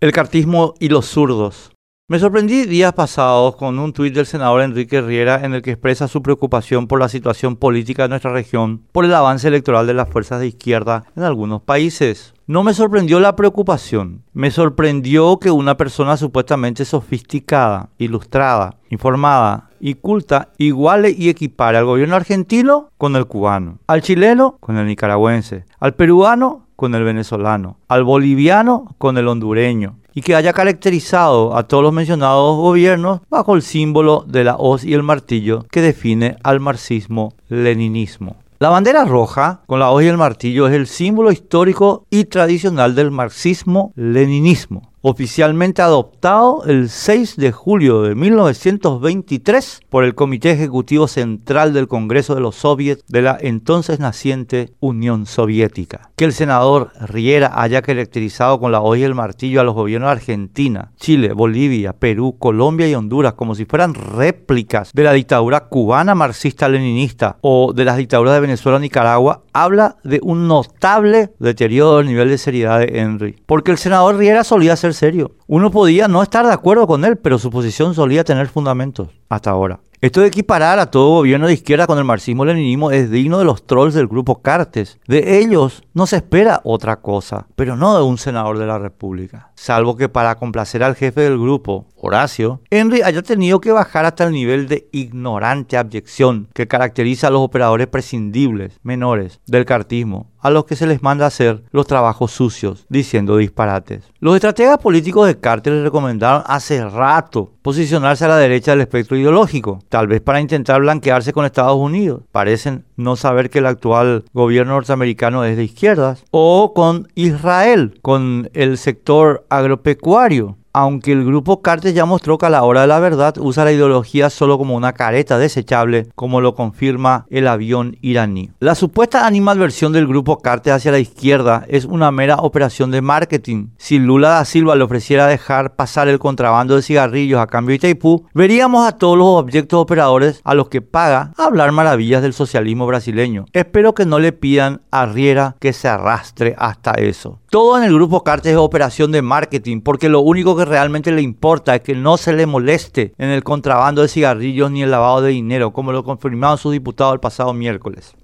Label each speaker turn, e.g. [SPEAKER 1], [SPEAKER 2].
[SPEAKER 1] El cartismo y los zurdos. Me sorprendí días pasados con un tuit del senador Enrique Riera en el que expresa su preocupación por la situación política de nuestra región, por el avance electoral de las fuerzas de izquierda en algunos países. No me sorprendió la preocupación, me sorprendió que una persona supuestamente sofisticada, ilustrada, informada y culta iguale y equipare al gobierno argentino con el cubano, al chileno con el nicaragüense, al peruano con el venezolano, al boliviano con el hondureño, y que haya caracterizado a todos los mencionados gobiernos bajo el símbolo de la hoz y el martillo que define al marxismo-leninismo. La bandera roja con la hoz y el martillo es el símbolo histórico y tradicional del marxismo-leninismo oficialmente adoptado el 6 de julio de 1923 por el Comité Ejecutivo Central del Congreso de los Soviets de la entonces naciente Unión Soviética. Que el senador Riera haya caracterizado con la hoja y el martillo a los gobiernos de Argentina, Chile, Bolivia, Perú, Colombia y Honduras como si fueran réplicas de la dictadura cubana marxista-leninista o de las dictaduras de Venezuela Nicaragua, habla de un notable deterioro del nivel de seriedad de Henry. Porque el senador Riera solía ser serio. Uno podía no estar de acuerdo con él, pero su posición solía tener fundamentos hasta ahora. Esto de equiparar a todo gobierno de izquierda con el marxismo-leninismo es digno de los trolls del grupo Cartes. De ellos no se espera otra cosa, pero no de un senador de la República. Salvo que para complacer al jefe del grupo, Horacio, Henry haya tenido que bajar hasta el nivel de ignorante abyección que caracteriza a los operadores prescindibles menores del cartismo, a los que se les manda hacer los trabajos sucios, diciendo disparates. Los estrategas políticos de Carter les recomendaron hace rato posicionarse a la derecha del espectro ideológico, tal vez para intentar blanquearse con Estados Unidos. Parecen no saber que el actual gobierno norteamericano es de o con Israel, con el sector agropecuario aunque el grupo Cartes ya mostró que a la hora de la verdad usa la ideología solo como una careta desechable, como lo confirma el avión iraní. La supuesta animadversión del grupo Cartes hacia la izquierda es una mera operación de marketing. Si Lula da Silva le ofreciera dejar pasar el contrabando de cigarrillos a cambio de Itaipú, veríamos a todos los objetos operadores a los que paga hablar maravillas del socialismo brasileño. Espero que no le pidan a Riera que se arrastre hasta eso. Todo en el grupo Cartes es operación de marketing porque lo único que realmente le importa es que no se le moleste en el contrabando de cigarrillos ni el lavado de dinero, como lo confirmaron sus diputados el pasado miércoles.